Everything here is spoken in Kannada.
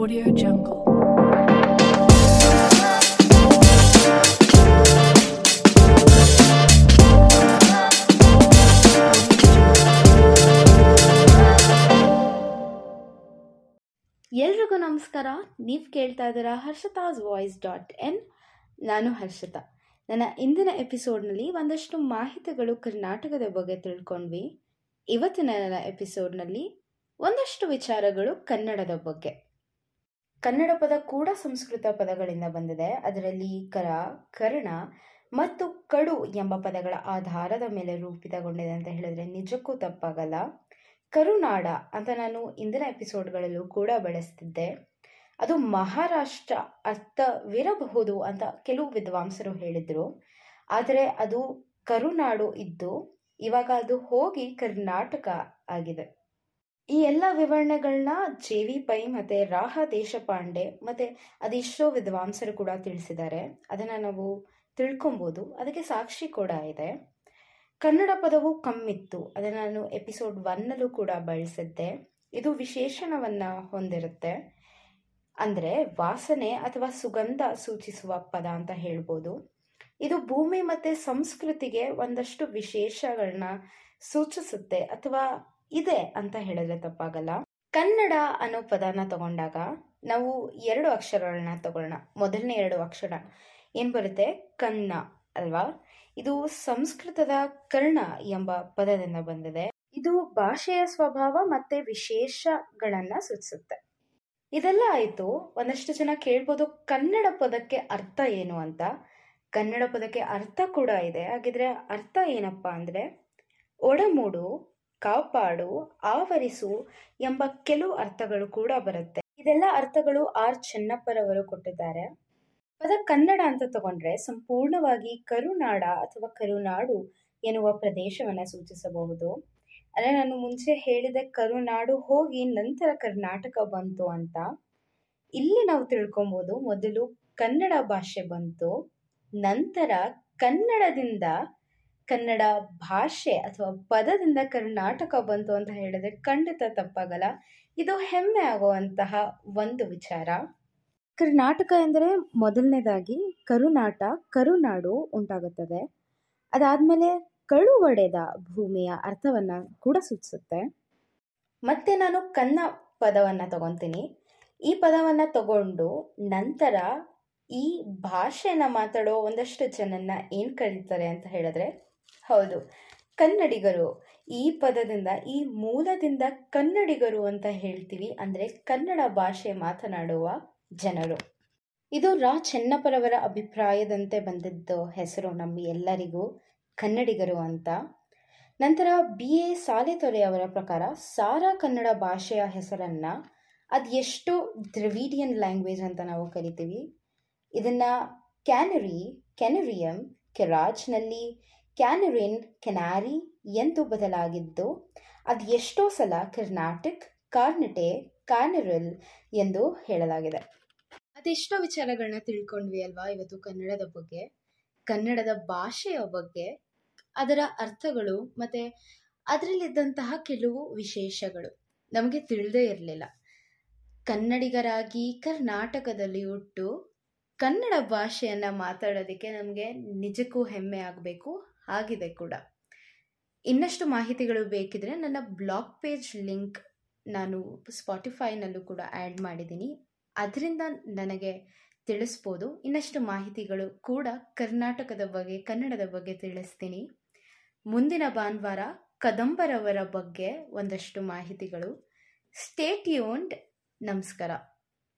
Audio Jungle. ಎಲ್ರಿಗೂ ನಮಸ್ಕಾರ. ನೀವು ಕೇಳ್ತಾ ಇದ್ದೀರಾ ಹರ್ಷತಾಸ್ ವಾಯ್ಸ್ ಡಾಟ್ ಎನ್. ನಾನು ಹರ್ಷತಾ. ನನ್ನ ಇಂದಿನ ಎಪಿಸೋಡ್ನಲ್ಲಿ ಒಂದಷ್ಟು ಮಾಹಿತಿಗಳು ಕರ್ನಾಟಕದ ಬಗ್ಗೆ ತಿಳ್ಕೊಂಡ್ವಿ. ಇವತ್ತಿನ ನನ್ನ ಎಪಿಸೋಡ್ನಲ್ಲಿ ಒಂದಷ್ಟು ವಿಚಾರಗಳು ಕನ್ನಡದ ಬಗ್ಗೆ. ಕನ್ನಡ ಪದ ಕೂಡ ಸಂಸ್ಕೃತ ಪದಗಳಿಂದ ಬಂದಿದೆ. ಅದರಲ್ಲಿ ಕರ, ಕರ್ಣ ಮತ್ತು ಕಡು ಎಂಬ ಪದಗಳ ಆಧಾರದ ಮೇಲೆ ರೂಪಿತಗೊಂಡಿದೆ ಅಂತ ಹೇಳಿದ್ರೆ ನಿಜಕ್ಕೂ ತಪ್ಪಾಗಲ್ಲ. ಕರುನಾಡ ಅಂತ ನಾನು ಇಂದಿನ ಎಪಿಸೋಡ್ಗಳಲ್ಲೂ ಕೂಡ ಬಳಸ್ತಿದ್ದೆ. ಅದು ಮಹಾರಾಷ್ಟ್ರ ಅರ್ಥವಿರಬಹುದು ಅಂತ ಕೆಲವು ವಿದ್ವಾಂಸರು ಹೇಳಿದರು. ಆದರೆ ಅದು ಕರುನಾಡು ಇದ್ದು, ಇವಾಗ ಅದು ಹೋಗಿ ಕರ್ನಾಟಕ ಆಗಿದೆ. ಈ ಎಲ್ಲ ವಿವರಣೆಗಳನ್ನ ಜೆ ವಿ ಪೈ ಮತ್ತೆ ರಾಹ ದೇಶಪಾಂಡೆ ಮತ್ತು ಅದೆಷ್ಟೋ ವಿದ್ವಾಂಸರು ಕೂಡ ತಿಳಿಸಿದ್ದಾರೆ. ಅದನ್ನು ನಾವು ತಿಳ್ಕೊಬೋದು. ಅದಕ್ಕೆ ಸಾಕ್ಷಿ ಕೂಡ ಇದೆ. ಕನ್ನಡ ಪದವು ಕಮ್ಮಿತ್ತು. ಅದನ್ನು ನಾನು ಎಪಿಸೋಡ್ ಒನ್ನಲ್ಲೂ ಕೂಡ ಬಳಸಿದ್ದೆ. ಇದು ವಿಶೇಷಣವನ್ನು ಹೊಂದಿರುತ್ತೆ. ಅಂದರೆ ವಾಸನೆ ಅಥವಾ ಸುಗಂಧ ಸೂಚಿಸುವ ಪದ ಅಂತ ಹೇಳ್ಬೋದು. ಇದು ಭೂಮಿ ಮತ್ತು ಸಂಸ್ಕೃತಿಗೆ ಒಂದಷ್ಟು ವಿಶೇಷಗಳನ್ನ ಸೂಚಿಸುತ್ತೆ ಅಥವಾ ಇದೆ ಅಂತ ಹೇಳಿದ್ರೆ ತಪ್ಪಾಗಲ್ಲ. ಕನ್ನಡ ಅನ್ನೋ ಪದನ ತಗೊಂಡಾಗ ನಾವು ಎರಡು ಅಕ್ಷರಗಳನ್ನ ತಗೊಳ್ಳೋಣ. ಮೊದಲನೇ ಎರಡು ಅಕ್ಷರ. ಏನು ಬರುತ್ತೆ? ಕನ್ನ, ಅಲ್ವಾ? ಇದು ಸಂಸ್ಕೃತದ ಕರ್ಣ ಎಂಬ ಪದದಿಂದ ಬಂದಿದೆ. ಇದು ಭಾಷೆಯ ಸ್ವಭಾವ ಮತ್ತೆ ವಿಶೇಷಗಳನ್ನ ಸೂಚಿಸುತ್ತೆ. ಇದೆಲ್ಲ ಆಯಿತು. ಒಂದಷ್ಟು ಜನ ಕೇಳ್ಬೋದು ಕನ್ನಡ ಪದಕ್ಕೆ ಅರ್ಥ ಏನು ಅಂತ. ಕನ್ನಡ ಪದಕ್ಕೆ ಅರ್ಥ ಕೂಡ ಇದೆ. ಹಾಗಿದ್ರೆ ಅರ್ಥ ಏನಪ್ಪಾ ಅಂದರೆ ಒಡಮೂಡು ಕಾಪಾಡು, ಆವರಿಸು ಎಂಬ ಕೆಲವು ಅರ್ಥಗಳು ಕೂಡ ಬರುತ್ತೆ. ಇದೆಲ್ಲ ಅರ್ಥಗಳು ಆರ್. ಚೆನ್ನಪ್ಪರವರು ಕೊಟ್ಟಿದ್ದಾರೆ. ಪದ ಕನ್ನಡ ಅಂತ ತಗೊಂಡ್ರೆ ಸಂಪೂರ್ಣವಾಗಿ ಕರುನಾಡ ಅಥವಾ ಕರುನಾಡು ಎನ್ನುವ ಪ್ರದೇಶವನ್ನು ಸೂಚಿಸಬಹುದು. ಅಂದರೆ ನಾನು ಮುಂಚೆ ಹೇಳಿದೆ, ಕರುನಾಡು ಹೋಗಿ ನಂತರ ಕರ್ನಾಟಕ ಬಂತು ಅಂತ. ಇಲ್ಲಿ ನಾವು ತಿಳ್ಕೊಬೋದು, ಮೊದಲು ಕನ್ನಡ ಭಾಷೆ ಬಂತು, ನಂತರ ಕನ್ನಡದಿಂದ ಕನ್ನಡ ಭಾಷೆ ಅಥವಾ ಪದದಿಂದ ಕರ್ನಾಟಕ ಬಂತು ಅಂತ ಹೇಳಿದ್ರೆ ಖಂಡಿತ ತಪ್ಪಾಗಲ್ಲ. ಇದು ಹೆಮ್ಮೆ ಆಗುವಂತಹ ಒಂದು ವಿಚಾರ. ಕರ್ನಾಟಕ ಎಂದರೆ ಮೊದಲನೇದಾಗಿ ಕರುನಾಟ, ಕರುನಾಡು ಉಂಟಾಗುತ್ತದೆ. ಅದಾದಮೇಲೆ ಕಳು ಒಡೆದ ಭೂಮಿಯ ಅರ್ಥವನ್ನು ಕೂಡ ಸೂಚಿಸುತ್ತೆ. ಮತ್ತೆ ನಾನು ಕನ್ನ ಪದವನ್ನು ತಗೊಂತೀನಿ. ಈ ಪದವನ್ನು ತಗೊಂಡು ನಂತರ ಈ ಭಾಷೆನ ಮಾತಾಡೋ ಒಂದಷ್ಟು ಜನನ್ನ ಏನು ಕರೀತಾರೆ ಅಂತ ಹೇಳಿದ್ರೆ ಹೌದು. ಕನ್ನಡಿಗರು, ಈ ಪದದಿಂದ, ಈ ಮೂಲದಿಂದ ಕನ್ನಡಿಗರು ಅಂತ ಹೇಳ್ತೀವಿ. ಅಂದರೆ ಕನ್ನಡ ಭಾಷೆ ಮಾತನಾಡುವ ಜನರು. ಇದು ರಾ ಚೆನ್ನಪ್ಪರವರ ಅಭಿಪ್ರಾಯದಂತೆ ಬಂದಿದ್ದು ಹೆಸರು ನಮ್ಮ ಎಲ್ಲರಿಗೂ ಕನ್ನಡಿಗರು ಅಂತ. ನಂತರ ಬಿ ಎ ಸಾಲೆತೊರೆ ಅವರ ಪ್ರಕಾರ ಸಾರಾ ಕನ್ನಡ ಭಾಷೆಯ ಹೆಸರನ್ನು ಅದು ಎಷ್ಟು ದ್ರವಿಡಿಯನ್ ಲ್ಯಾಂಗ್ವೇಜ್ ಅಂತ ನಾವು ಕರಿತೀವಿ. ಇದನ್ನು ಕ್ಯಾನರಿ ಕೆನರಿಯಂ ಕೆರಾಜ್ನಲ್ಲಿ ಕ್ಯಾನರಿನ್ ಕೆನಾರಿ ಎಂದು ಬದಲಾಗಿದ್ದು, ಅದು ಎಷ್ಟೋ ಸಲ ಕರ್ನಾಟಕ್ ಕಾರ್ನಟೆ ಕಾನರಲ್ ಎಂದು ಹೇಳಲಾಗಿದೆ. ಅದೆಷ್ಟೋ ವಿಚಾರಗಳನ್ನ ತಿಳ್ಕೊಂಡ್ವಿ ಅಲ್ವಾ ಇವತ್ತು ಕನ್ನಡದ ಬಗ್ಗೆ. ಕನ್ನಡದ ಭಾಷೆಯ ಬಗ್ಗೆ, ಅದರ ಅರ್ಥಗಳು ಮತ್ತು ಅದರಲ್ಲಿದ್ದಂತಹ ಕೆಲವು ವಿಶೇಷಗಳು. ನಮಗೆ ತಿಳಿದೇ ಇರಲಿಲ್ಲ. ಕನ್ನಡಿಗರಾಗಿ ಕರ್ನಾಟಕದಲ್ಲಿ ಹುಟ್ಟು ಕನ್ನಡ ಭಾಷೆಯನ್ನು ಮಾತಾಡೋದಕ್ಕೆ ನಮಗೆ ನಿಜಕ್ಕೂ ಹೆಮ್ಮೆ ಆಗಬೇಕು. ಆಗಿದೆ ಕೂಡ. ಇನ್ನಷ್ಟು ಮಾಹಿತಿಗಳು ಬೇಕಿದ್ರೆ ನನ್ನ ಬ್ಲಾಗ್ ಪೇಜ್ ಲಿಂಕ್ ನಾನು ಸ್ಪಾಟಿಫೈನಲ್ಲೂ ಕೂಡ ಆ್ಯಡ್ ಮಾಡಿದ್ದೀನಿ. ಅದರಿಂದ ನನಗೆ ತಿಳಿಸ್ಬೋದು. ಇನ್ನಷ್ಟು ಮಾಹಿತಿಗಳು ಕೂಡ ಕರ್ನಾಟಕದ ಬಗ್ಗೆ, ಕನ್ನಡದ ಬಗ್ಗೆ ತಿಳಿಸ್ತೀನಿ. ಮುಂದಿನ ಭಾನುವಾರ ಕದಂಬರವರ ಬಗ್ಗೆ ಒಂದಷ್ಟು ಮಾಹಿತಿಗಳು. ಸ್ಟೇಟ್ ಯೂನ್ಡ್ ನಮಸ್ಕಾರ.